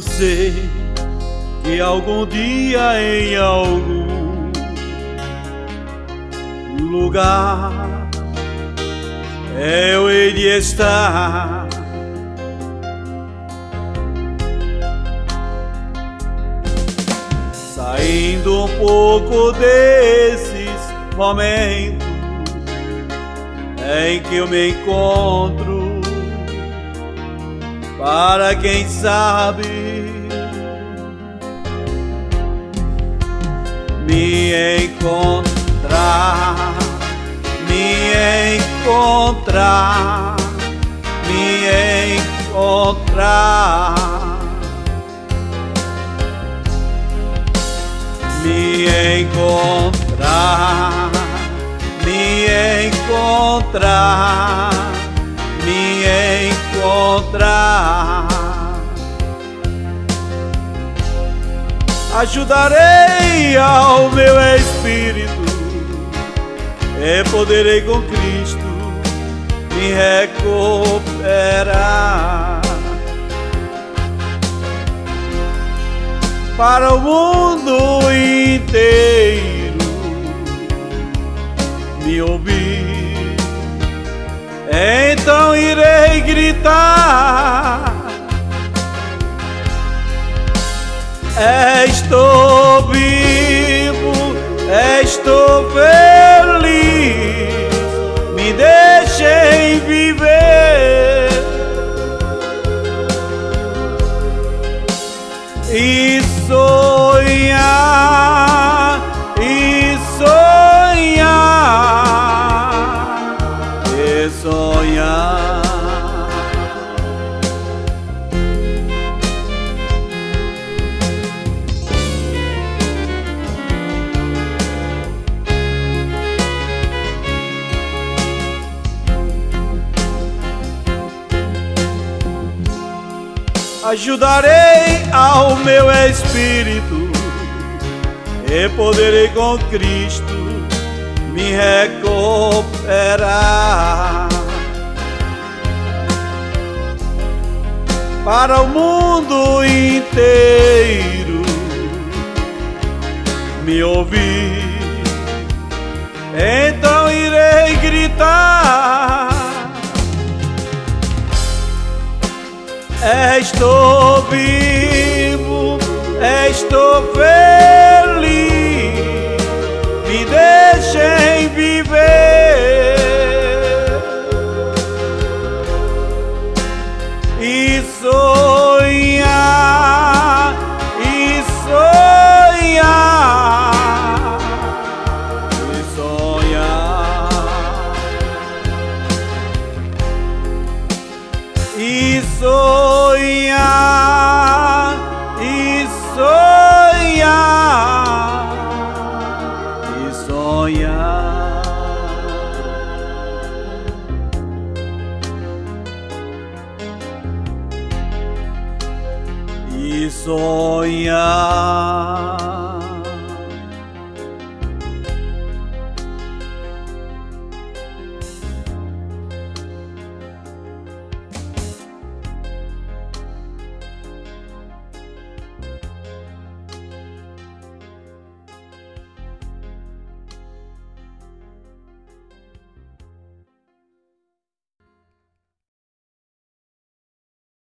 sei que algum dia em algum lugar eu hei de estar. Saindo um pouco desses momentos em que eu me encontro, para quem sabe me encontrar, me encontrar, me encontrar, me encontrar, me encontrar, encontrar. ajudarei ao meu espírito e poderei com Cristo me recuperar para o mundo inteiro e ajudarei ao meu espírito e poderei com Cristo me recuperar para o mundo inteiro me ouvir. Estou vivo, estou feliz, me deixem E sonhar.